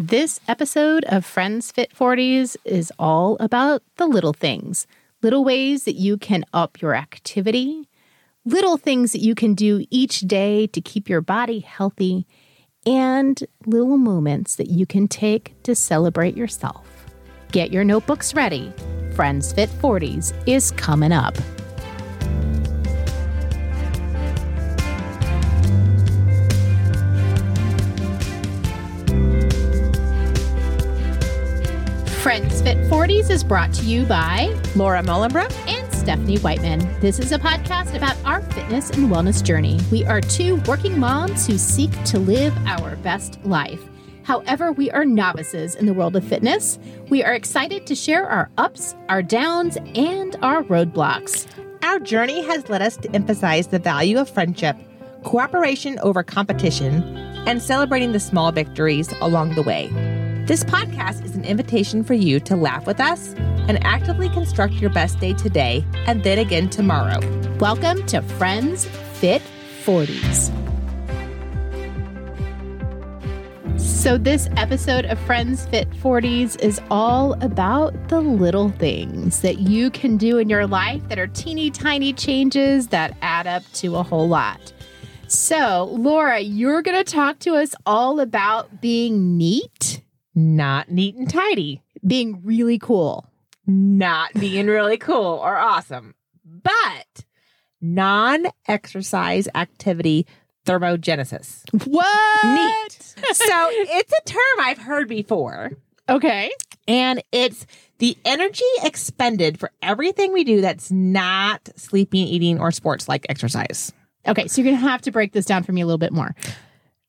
This episode of Friends Fit 40s is all about the little things, little ways that you can up your activity, little things that you can do each day to keep your body healthy, and little moments that you can take to celebrate yourself. Get your notebooks ready. Friends Fit 40s is coming up. Friends Fit 40s is brought to you by Laura Mullenbrook and Stephanie Whiteman. This is a podcast about our fitness and wellness journey. We are two working moms who seek to live our best life. However, we are novices in the world of fitness. We are excited to share our ups, our downs, and our roadblocks. Our journey has led us to emphasize the value of friendship, cooperation over competition, and celebrating the small victories along the way. This podcast is an invitation for you to laugh with us and actively construct your best day today and then again tomorrow. Welcome to Friends Fit 40s. So, this episode of Friends Fit 40s is all about the little things that you can do in your life that are teeny tiny changes that add up to a whole lot. So, Laura, you're going to talk to us all about being neat, Not neat and tidy, being really cool. not being really cool or awesome, but non exercise activity thermogenesis. What? Neat. So it's a term I've heard before. Okay. And it's the energy expended for everything we do that's not sleeping, eating, or sports like exercise. Okay. So, you're going to have to break this down for me a little bit more.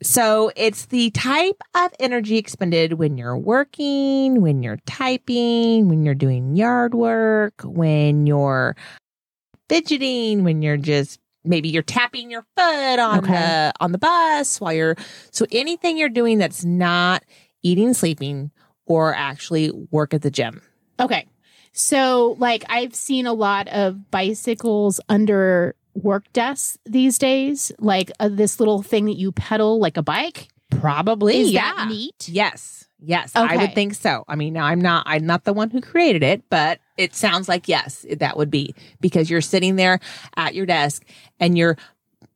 So it's the type of energy expended when you're working, when you're typing, when you're doing yard work, when you're fidgeting, when you're just maybe you're tapping your foot on Okay. the on the bus while you're so anything you're doing that's not eating, sleeping, or actually work at the gym. Okay. So, like, I've seen a lot of bicycles under work desks these days, like uh, this little thing that you pedal like a bike. Probably, Is yeah. that neat? Yes. Yes, I would think so. I mean, I'm not I'm not the one who created it, but it sounds like yes, that would be because you're sitting there at your desk and you're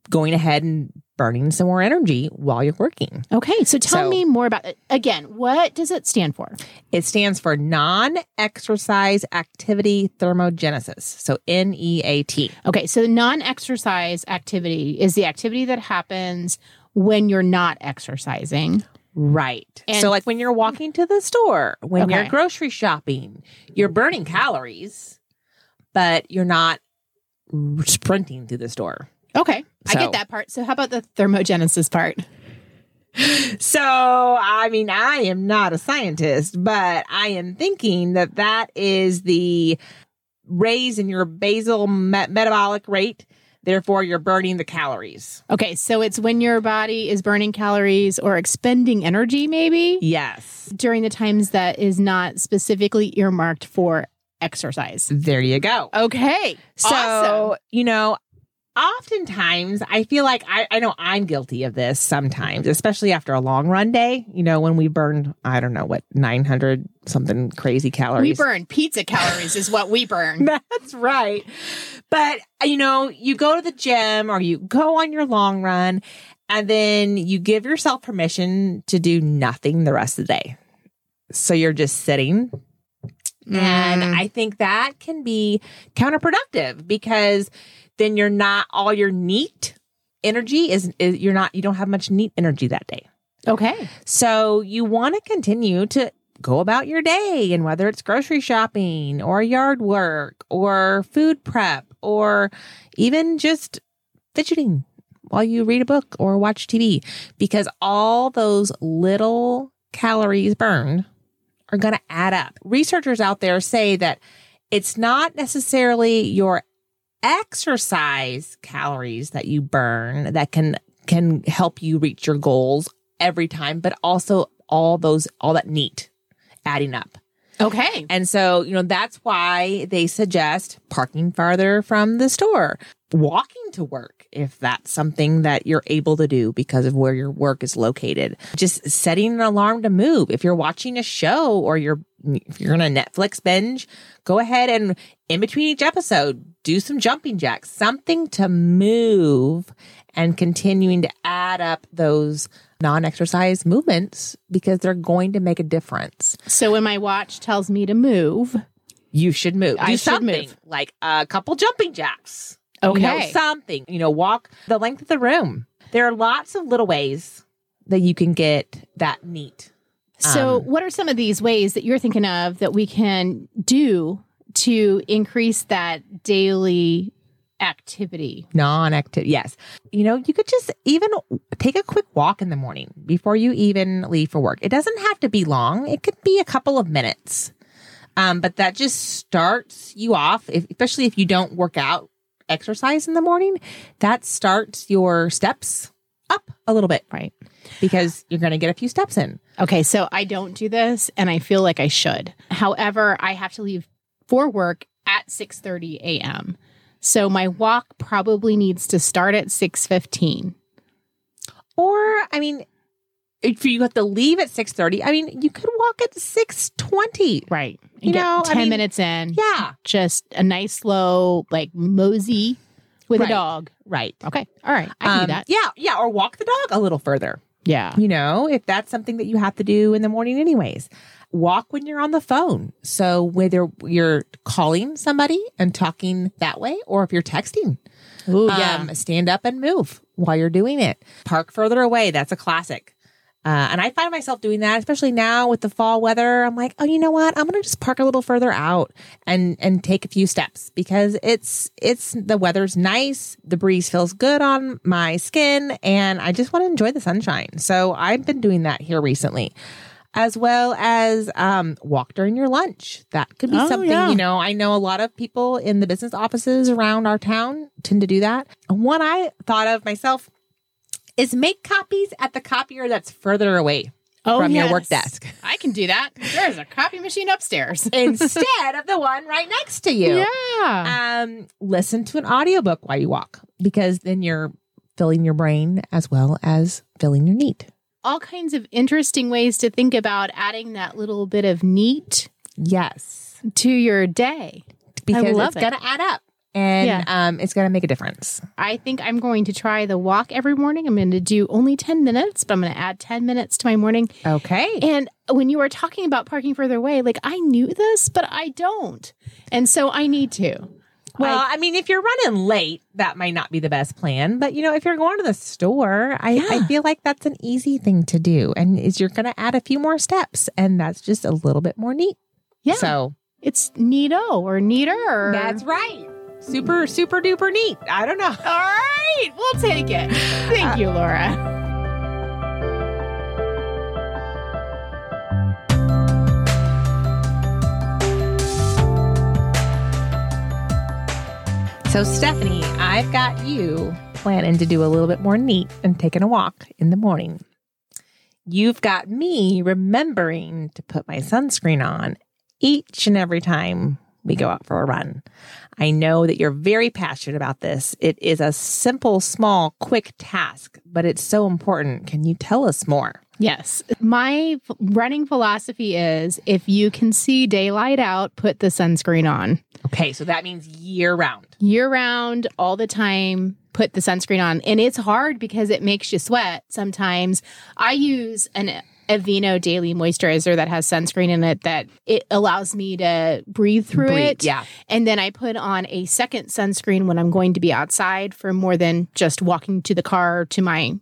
going ahead and burning some more energy while you're working. Okay. So, tell So- me more about it. Again, what does it stand for? It stands for non-exercise activity thermogenesis. So N E A T. Okay. So, the non exercise activity is the activity that happens when you're not exercising. Right. And- so like when you're walking to the store, when you're grocery shopping, you're burning calories, but you're not sprinting through the store. Okay. I get that part. So, how about the thermogenesis part? So, I mean, I am not a scientist, but I am thinking that that is the raise in your basal me- metabolic rate. Therefore, you're burning the calories. Okay. So, it's when your body is burning calories or expending energy, maybe? Yes. during the times that is not specifically earmarked for exercise. There you go. Okay. So, awesome. you know, oftentimes I feel like I, I know I'm guilty of this sometimes, especially after a long run day, you know, when we burn, I don't know what, 900 something crazy calories. We burn pizza calories is what we burn. That's right. But, you know, you go to the gym or you go on your long run and then you give yourself permission to do nothing the rest of the day. So you're just sitting. And Mm. I think that can be counterproductive because then you're not all your neat energy is, is you're not, you don't have much neat energy that day. okay. So you want to continue to go about your day and whether it's grocery shopping or yard work or food prep or even just fidgeting while you read a book or watch TV because all those little calories burned are going to add up. Researchers out there say that it's not necessarily your exercise calories that you burn that can can help you reach your goals every time, but also all those all that neat adding up. Okay. And so, you know, that's why they suggest parking farther from the store, walking to work if that's something that you're able to do because of where your work is located. Just setting an alarm to move. If you're watching a show or you're if you're going to Netflix binge, go ahead and in between each episode, do some jumping jacks, something to move and continuing to add up those non-exercise movements because they're going to make a difference. So when my watch tells me to move, You should move. I Do something move. like a couple jumping jacks. okay. You know, something. You know, walk the length of the room. There are lots of little ways that you can get that neat. So, Um, what are some of these ways that you're thinking of that we can do to increase that daily activity? Non-active. Yes. You know, you could just even take a quick walk in the morning before you even leave for work. It doesn't have to be long. It could be a couple of minutes. Um, but that just starts you off, if, especially if you don't work out, exercise in the morning. That starts your steps up a little bit Right. Because you're going to get a few steps in. Okay, so I don't do this and I feel like I should. However, I have to leave for work at 6:30 a.m. So my walk probably needs to start at 6:15. Or, I mean, if you have to leave at 6.30, I mean, you could walk at 6.20. Right. And You get know, I 10 mean, minutes in. Yeah. Just a nice slow like mosey with Right. a dog. Right. Okay. All right. I do Um, that. Yeah. Yeah. Or walk the dog a little further. Yeah. you know, if that's something that you have to do in the morning, anyways. Walk when you're on the phone. So whether you're calling somebody and talking that way, or if you're texting, Ooh, yeah. um, stand up and move while you're doing it. Park further away. That's a classic. Uh, and I find myself doing that, especially now with the fall weather. I'm like, oh, you know what? I'm gonna just park a little further out and and take a few steps because it's it's the weather's nice, the breeze feels good on my skin, and I just want to enjoy the sunshine. So I've been doing that here recently, as well as um, walk during your lunch. That could be Oh, something yeah. you know. I know a lot of people in the business offices around our town tend to do that. And one I thought of myself is make copies at the copier that's further away oh, from your work desk I can do that. There's a copy machine upstairs. instead of the one right next to you. Yeah. Um, listen to an audiobook while you walk because then you're filling your brain as well as filling your neat. All kinds of interesting ways to think about adding that little bit of neat Yes. to your day. Because love it's it. going to add up and Yeah. um, it's going to make a difference. I think I'm going to try the walk every morning. I'm going to do only 10 minutes, but I'm going to add 10 minutes to my morning. Okay. And when you were talking about parking further away, like I knew this, but I don't. And so I need to. Well, I, mean, if you're running late, that might not be the best plan. But you know, if you're going to the store, I, I feel like that's an easy thing to do, and is you're going to add a few more steps, and that's just a little bit more neat. Yeah. So It's neato or neater. That's right. Super, super duper neat. I don't know. All right. We'll take it. Thank uh, you, Laura. So, Stephanie, I've got you planning to do a little bit more neat and taking a walk in the morning. You've got me remembering to put my sunscreen on each and every time we go out for a run. I know that you're very passionate about this. It is a simple, small, quick task, but it's so important. Can you tell us more? Yes. My running philosophy is if you can see daylight out, put the sunscreen on. Okay, so that means year round. Year round, all the time, put the sunscreen on. And it's hard because it makes you sweat sometimes. I use an Aveeno daily moisturizer that has sunscreen in it that it allows me to breathe through Breathe, it. yeah. And then I put on a second sunscreen when I'm going to be outside for more than just walking to the car to my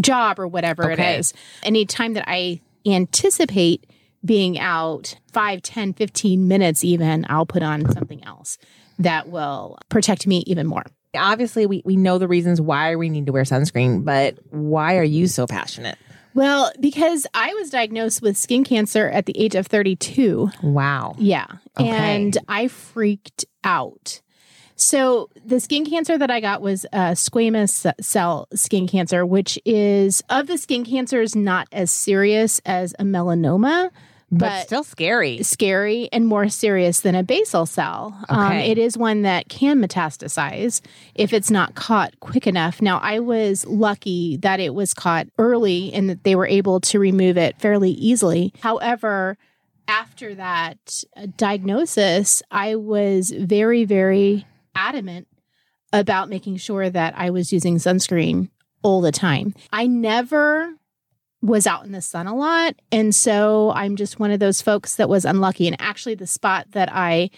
job or whatever Okay. it is. Anytime that I anticipate being out 5, 10, 15 minutes, even, I'll put on something else that will protect me even more. Obviously, we, we know the reasons why we need to wear sunscreen, but why are you so passionate? Well, because I was diagnosed with skin cancer at the age of 32. Wow. Yeah. Okay. And I freaked out. So, the skin cancer that I got was uh, squamous cell skin cancer, which is of the skin cancers not as serious as a melanoma, but, but still scary. scary and more serious than a basal cell. Um, it is one that can metastasize if it's not caught quick enough. Now, I was lucky that it was caught early and that they were able to remove it fairly easily. However, after that uh, diagnosis, I was very, very adamant about making sure that I was using sunscreen all the time. I never was out in the sun a lot. And so I'm just one of those folks that was unlucky. And actually, the spot that I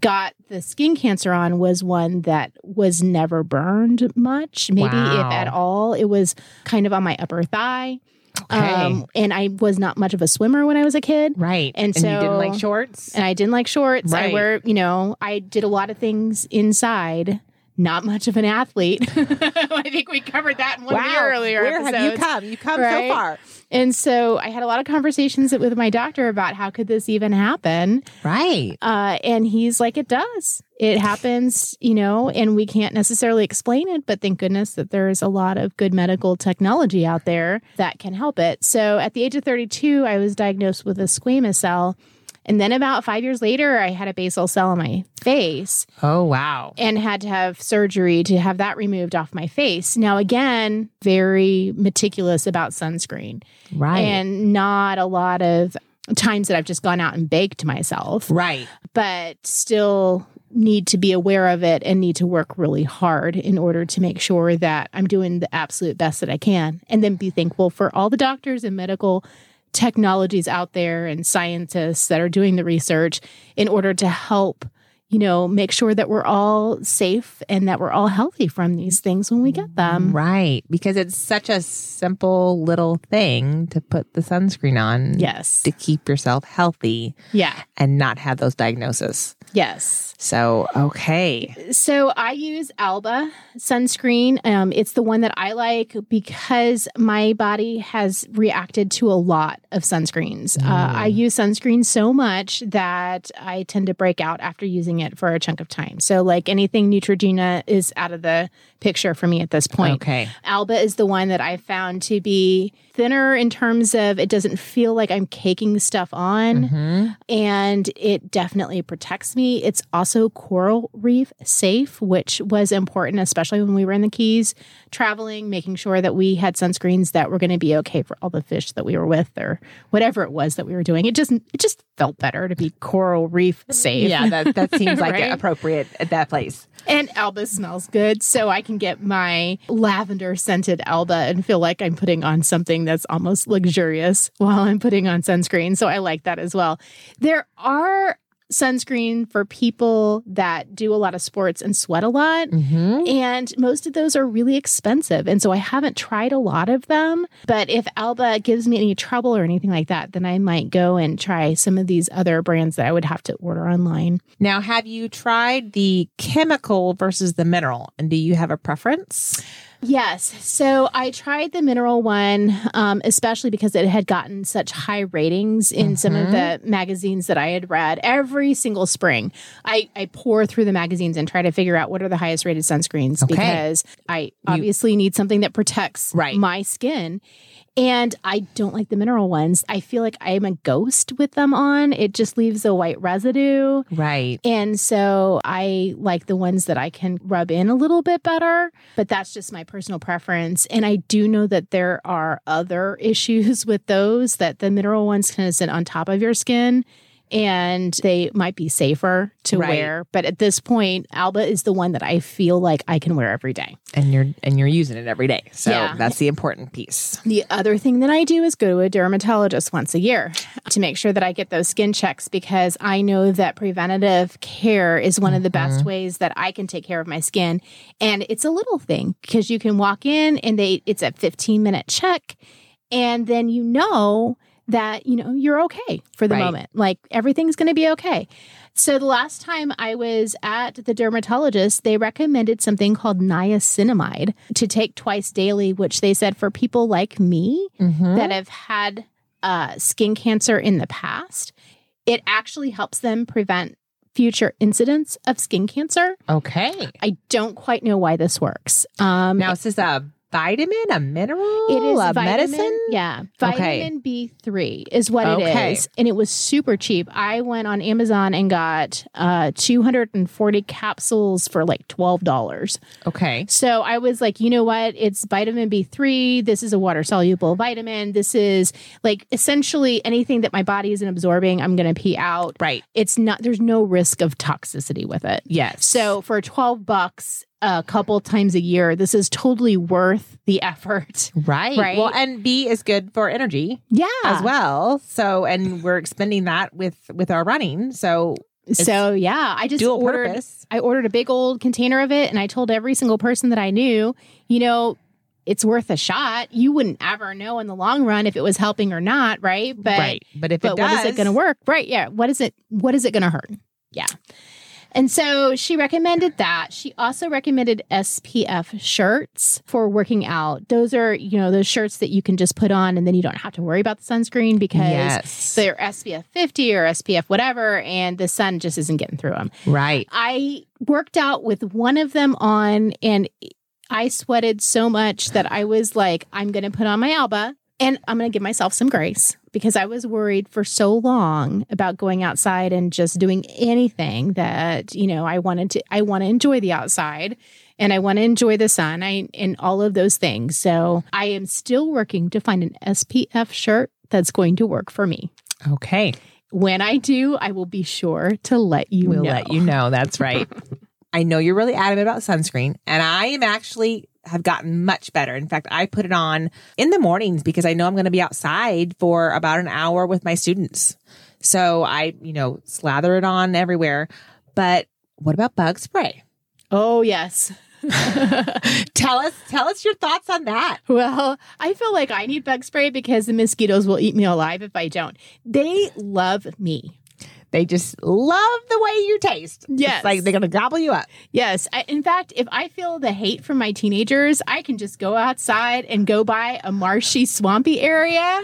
got the skin cancer on was one that was never burned much, maybe Wow. if at all. It was kind of on my upper thigh. Okay. Um, and I was not much of a swimmer when I was a kid. right. and so you didn't like shorts? And I didn't like shorts. I Right. wear, you know, I did a lot of things inside. Not much of an athlete. I think we covered that in one of the earlier Where have you come? You come Right? so far. And so I had a lot of conversations with my doctor about how could this even happen. Right. Uh, and he's like, it does. It happens, you know, and we can't necessarily explain it, but thank goodness that there's a lot of good medical technology out there that can help it. So at the age of 32, I was diagnosed with a squamous cell. And then about five years later, I had a basal cell on my face Oh, wow. and had to have surgery to have that removed off my face. Now, again, very meticulous about sunscreen Right. and not a lot of times that I've just gone out and baked myself, right. but still need to be aware of it and need to work really hard in order to make sure that I'm doing the absolute best that I can. And then be thankful for all the doctors and medical technologies out there and scientists that are doing the research in order to help you know make sure that we're all safe and that we're all healthy from these things when we get them Right. Because it's such a simple little thing to put the sunscreen on yes to keep yourself healthy yeah and not have those diagnoses. yes So, okay. So I use Alba sunscreen. Um, it's the one that I like because my body has reacted to a lot of sunscreens. Uh, I use sunscreen so much that I tend to break out after using it for a chunk of time. So, like anything Neutrogena is out of the picture for me at this point. Okay. Alba is the one that I found to be thinner in terms of it doesn't feel like I'm caking stuff on Mhm. and it definitely protects me. It's also coral reef safe, which was important, especially when we were in the Keys traveling, making sure that we had sunscreens that were going to be okay for all the fish that we were with or whatever it was that we were doing. It just it just felt better to be coral reef safe. Yeah, that, that seems like Right? appropriate at that place. And Alba smells good, so I can get my lavender scented Alba and feel like I'm putting on something that's almost luxurious while I'm putting on sunscreen. So I like that as well. There are sunscreen for people that do a lot of sports and sweat a lot. Mm-hmm. And most of those are really expensive. And so I haven't tried a lot of them. But if Alba gives me any trouble or anything like that, then I might go and try some of these other brands that I would have to order online. Now, have you tried the chemical versus the mineral? And do you have a preference? Yes. So I tried the mineral one, um, especially because it had gotten such high ratings in some of the magazines that I had read. Every single spring, I, I pour through the magazines and try to figure out what are the highest rated sunscreens Okay. because I obviously need something that protects Right. my skin. And I don't like the mineral ones. I feel like I'm a ghost with them on. It just leaves a white residue. Right. And so I like the ones that I can rub in a little bit better, but that's just my personal preference. And I do know that there are other issues with those that the mineral ones kind of sit on top of your skin and they might be safer to Right. wear. But at this point, Alba is the one that I feel like I can wear every day. And you're and you're using it every day. So Yeah. that's the important piece. The other thing that I do is go to a dermatologist once a year to make sure that I get those skin checks because I know that preventative care is one of the best mm-hmm. ways that I can take care of my skin. And it's a little thing because you can walk in and they it's a 15 minute check and then you know that you know you're okay for the Right. moment. Like everything's going to be okay. So the last time I was at the dermatologist, they recommended something called niacinamide to take twice daily, which they said for people like me Mm-hmm. that have had uh, skin cancer in the past, it actually helps them prevent future incidents of skin cancer. Okay. I don't quite know why this works. Um, Now this is this a vitamin, a mineral, It is a vitamin, medicine? Yeah. Okay. Vitamin B3 is what Okay. it is. And it was super cheap. I went on Amazon and got uh, 240 capsules for like $12. Okay. So I was like, you know what? It's vitamin B3. This is a water soluble vitamin. This is like essentially anything that my body isn't absorbing, I'm going to pee out. Right. It's not, there's no risk of toxicity with it. Yes. So for 12 bucks a couple times a year, this is totally worth the effort. right. Right. Well, and B is good for energy Yeah. as well. So, and we're expending that with with our running. So, So yeah, I just dual ordered purpose. I ordered a big old container of it and I told every single person that I knew, you know, it's worth a shot. You wouldn't ever know in the long run if it was helping or not, right? But right. But if but it does, what is it going to work? Right? Yeah. What is it? What is it going to hurt? Yeah. And so she recommended that. She also recommended SPF shirts for working out. Those are, you know, those shirts that you can just put on and then you don't have to worry about the sunscreen because Yes. they're SPF 50 or SPF whatever, and the sun just isn't getting through them. right. I worked out with one of them on and I sweated so much that I was like, I'm going to put on my Alba and I'm going to give myself some grace because I was worried for so long about going outside and just doing anything that, you know, I wanted to, I want to enjoy the outside and I want to enjoy the sun I, and all of those things. So I am still working to find an SPF shirt that's going to work for me. Okay. When I do, I will be sure to let you we'll know. let you know. That's right. I know you're really adamant about sunscreen, and I am actually have gotten much better. In fact, I put it on in the mornings because I know I'm going to be outside for about an hour with my students. So I, you know, slather it on everywhere. But what about bug spray? Oh, yes. Tell us, tell us your thoughts on that. Well, I feel like I need bug spray because the mosquitoes will eat me alive if I don't. They love me. They just love the way you taste. Yes. It's like they're going to gobble you up. Yes. I, in fact, if I feel the hate from my teenagers, I can just go outside and go by a marshy, swampy area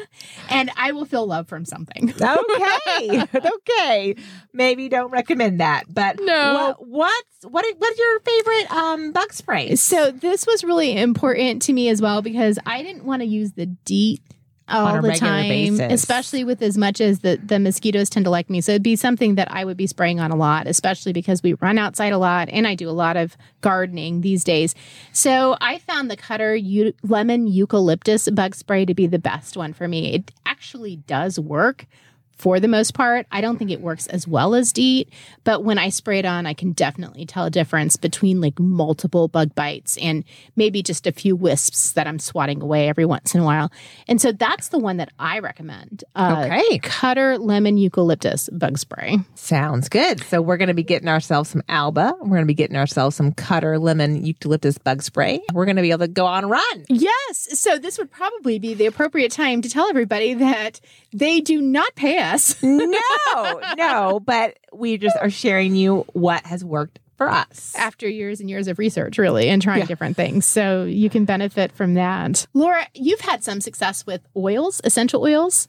and I will feel love from something. Okay. okay. Maybe don't recommend that. But No. what, what's what, what's your favorite um bug spray? So this was really important to me as well because I didn't want to use the DEET all the time, basis. especially with as much as the, the mosquitoes tend to like me. So it'd be something that I would be spraying on a lot, especially because we run outside a lot and I do a lot of gardening these days. So I found the Cutter eu- Lemon Eucalyptus bug spray to be the best one for me. It actually does work for the most part. I don't think it works as well as DEET, but when I spray it on, I can definitely tell a difference between like multiple bug bites and maybe just a few wisps that I'm swatting away every once in a while. And so that's the one that I recommend. Uh, Okay. Cutter Lemon Eucalyptus bug spray. Sounds good. So we're going to be getting ourselves some Alba. We're going to be getting ourselves some Cutter Lemon Eucalyptus bug spray. We're going to be able to go on a run. Yes. So this would probably be the appropriate time to tell everybody that they do not pay us. no, no, but we just are sharing you what has worked for us. after years and years of research, really, and trying Yeah. different things. So you can benefit from that. Laura, you've had some success with oils, essential oils.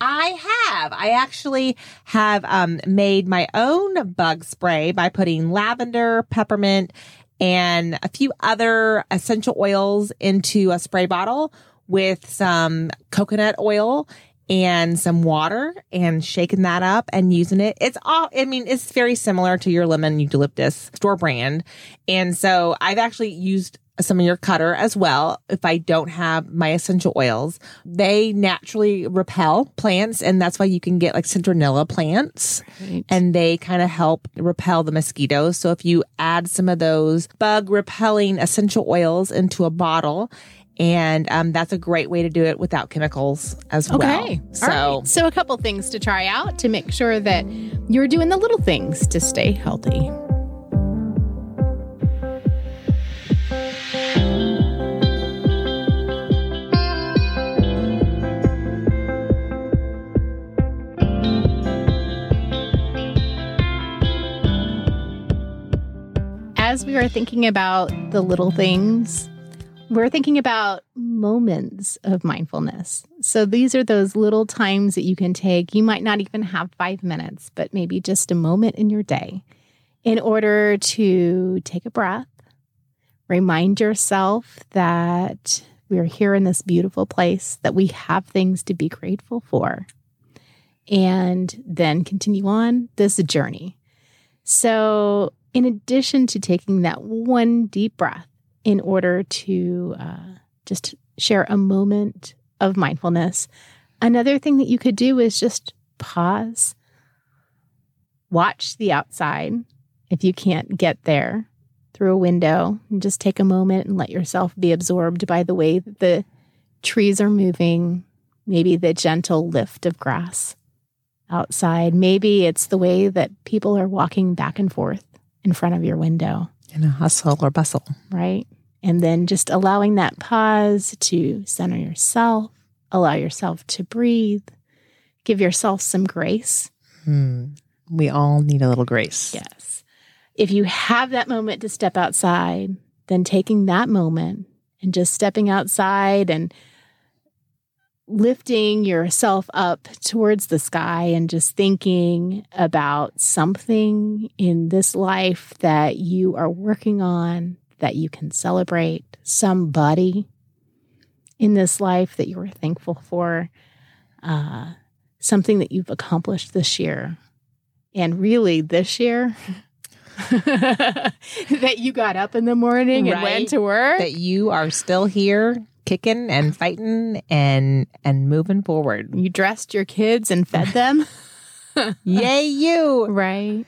I have. I actually have um, made my own bug spray by putting lavender, peppermint, and a few other essential oils into a spray bottle with some coconut oil and some water and shaking that up and using it. It's all, I mean, it's very similar to your lemon eucalyptus store brand. And so I've actually used some of your cutter as well if I don't have my essential oils. They naturally repel plants and that's why you can get like citronella plants and they kind of help repel the mosquitoes. So if you add some of those bug repelling essential oils into a bottle and um, that's a great way to do it without chemicals as well. Okay. So right. So a couple things to try out to make sure that you're doing the little things to stay healthy. As we are thinking about the little things, we're thinking about moments of mindfulness. So these are those little times that you can take. You might not even have five minutes, but maybe just a moment in your day in order to take a breath, Remind yourself that we're here in this beautiful place, that we have things to be grateful for, and then continue on this journey. So, in addition to taking that one deep breath in order to uh, just share a moment of mindfulness, another thing that you could do is just pause, watch the outside if you can't get there through a window, and just take a moment and let yourself be absorbed by the way that the trees are moving, maybe the gentle lift of grass outside. Maybe it's the way that people are walking back and forth in front of your window. In a hustle or bustle. Right. And then just allowing that pause to center yourself, allow yourself to breathe, give yourself some grace. Hmm. We all need a little grace. Yes. If you have that moment to step outside, then taking that moment and just stepping outside and lifting yourself up towards the sky and just thinking about something in this life that you are working on that you can celebrate, somebody in this life that you are thankful for, uh, something that you've accomplished this year. And really, this year, that you got up in the morning and went to work. That you are still here kicking and fighting and and moving forward. you dressed your kids and fed them. Yay you. right.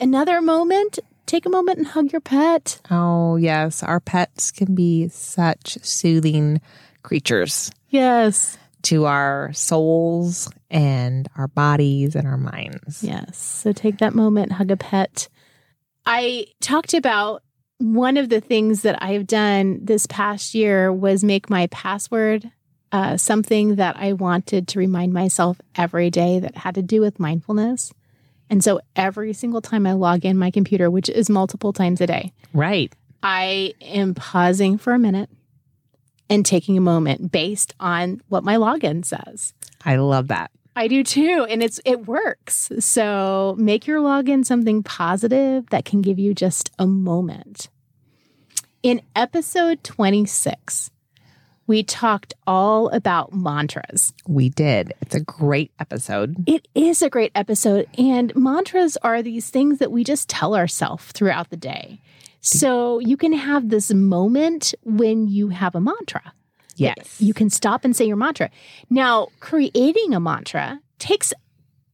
Another moment, take a moment and hug your pet. Oh, yes, our pets can be such soothing creatures Yes. to our souls and our bodies and our minds. Yes. So take that moment, hug a pet. I talked about one of the things that I've done this past year was make my password uh, something that I wanted to remind myself every day that had to do with mindfulness. And so every single time I log in my computer, which is multiple times a day, Right. I am pausing for a minute and taking a moment based on what my login says. I love that. I do too, and it's it works. So make your login something positive that can give you just a moment. In episode 26, we talked all about mantras. We did. It's a great episode. It is a great episode, and mantras are these things that we just tell ourselves throughout the day. So you can have this moment when you have a mantra. Yes. You can stop and say your mantra. Now, creating a mantra takes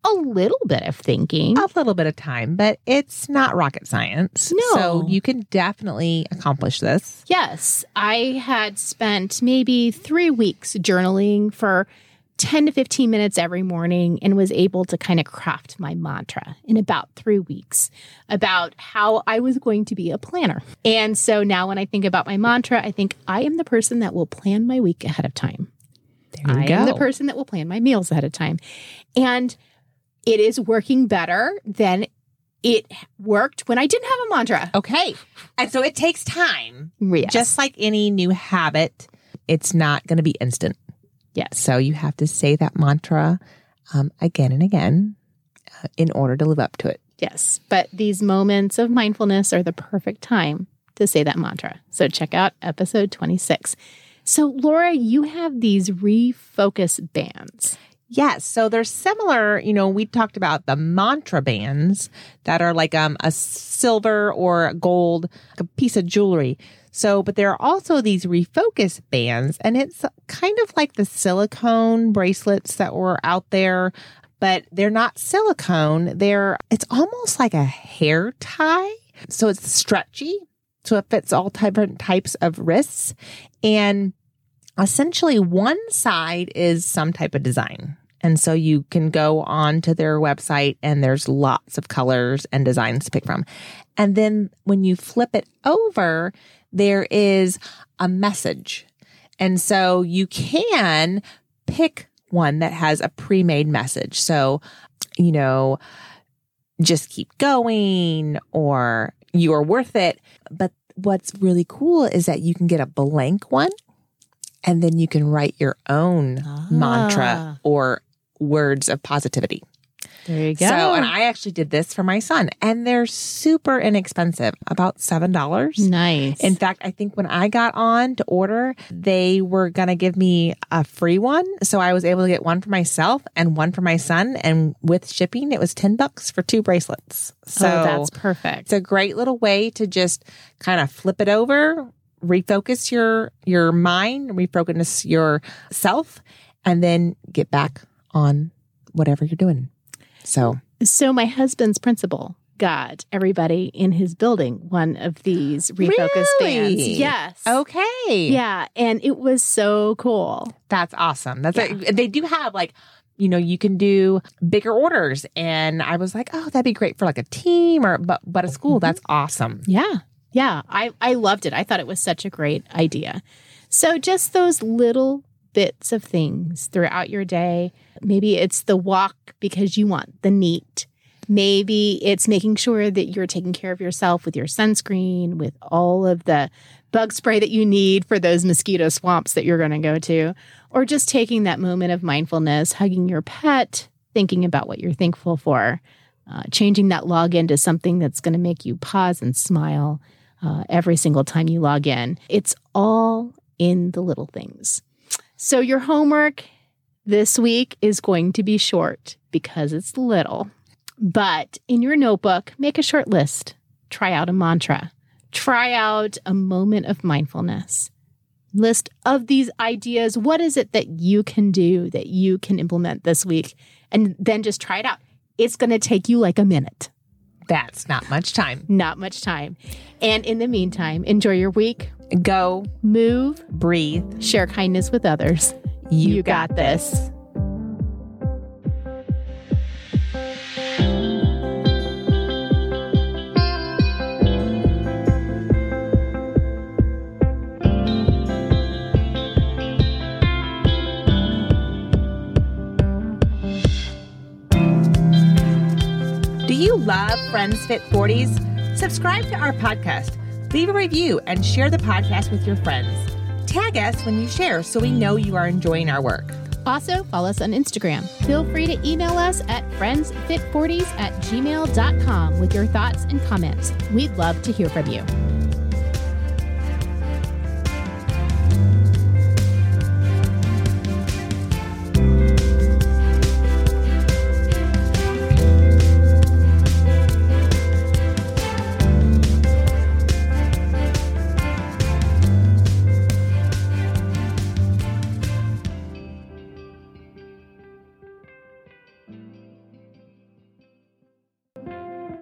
a little bit of thinking. a little bit of time, but it's not rocket science. No. So you can definitely accomplish this. Yes, I had spent maybe three weeks journaling for 10 to 15 minutes every morning and was able to kind of craft my mantra in about three weeks about how I was going to be a planner. And so now when I think about my mantra, I think I am the person that will plan my week ahead of time. There you I go. am the person that will plan my meals ahead of time. And it is working better than it worked when I didn't have a mantra. okay. And so it takes time. Yes. Just like any new habit, it's not going to be instant. yes. So you have to say that mantra um, again and again uh, in order to live up to it. Yes. But these moments of mindfulness are the perfect time to say that mantra. So check out episode 26. So, Laura, you have these refocus bands. Yes. So they're similar. You know, we talked about the mantra bands that are like um, a silver or gold, piece of jewelry. So, but there are also these refocus bands, and it's kind of like the silicone bracelets that were out there, but they're not silicone. They're, it's almost like a hair tie. So it's stretchy. So it fits all different types of wrists. And essentially one side is some type of design. And so you can go on to their website and there's lots of colors and designs to pick from. And then when you flip it over, there is a message. And so you can pick one that has a pre-made message. So, you know, just keep going or you are worth it. But what's really cool is that you can get a blank one and then you can write your own Ah. mantra or words of positivity. There you go. So, and I actually did this for my son, and they're super inexpensive, about $7. nice. In fact, I think when I got on to order, they were going to give me a free one. So I was able to get one for myself and one for my son. And with shipping, it was 10 bucks for two bracelets. So oh, that's perfect. it's a great little way to just kind of flip it over, refocus your, your mind, refocus yourself, and then get back on whatever you're doing. So So my husband's principal got everybody in his building one of these refocus bands. Really? Yes. Okay. Yeah, and it was so cool. That's awesome. That's Yeah. a, they do have like you know you can do bigger orders and I was like, "Oh, that'd be great for like a team or but but a school. Mm-hmm. That's awesome." Yeah. Yeah, I I loved it. I thought it was such a great idea. So just those little bits of things throughout your day. Maybe it's the walk because you want the neat. Maybe it's making sure that you're taking care of yourself with your sunscreen, with all of the bug spray that you need for those mosquito swamps that you're going to go to, or just taking that moment of mindfulness, hugging your pet, thinking about what you're thankful for, uh, changing that login to something that's going to make you pause and smile uh, every single time you log in. It's all in the little things. So, your homework this week is going to be short because it's little. But in your notebook, make a short list. Try out a mantra. Try out a moment of mindfulness. List of these ideas. What is it that you can do that you can implement this week? And then just try it out. It's going to take you like a minute, That's not much time. not much time. And in the meantime, enjoy your week, Go, move, breathe. share kindness with others. You, You got this. Do you love Friends Fit 40s? Subscribe to our podcast, leave a review, and share the podcast with your friends. Tag us when you share so we know you are enjoying our work. Also, follow us on Instagram. Feel free to email us at friendsfit40s at gmail.com with your thoughts and comments. We'd love to hear from you.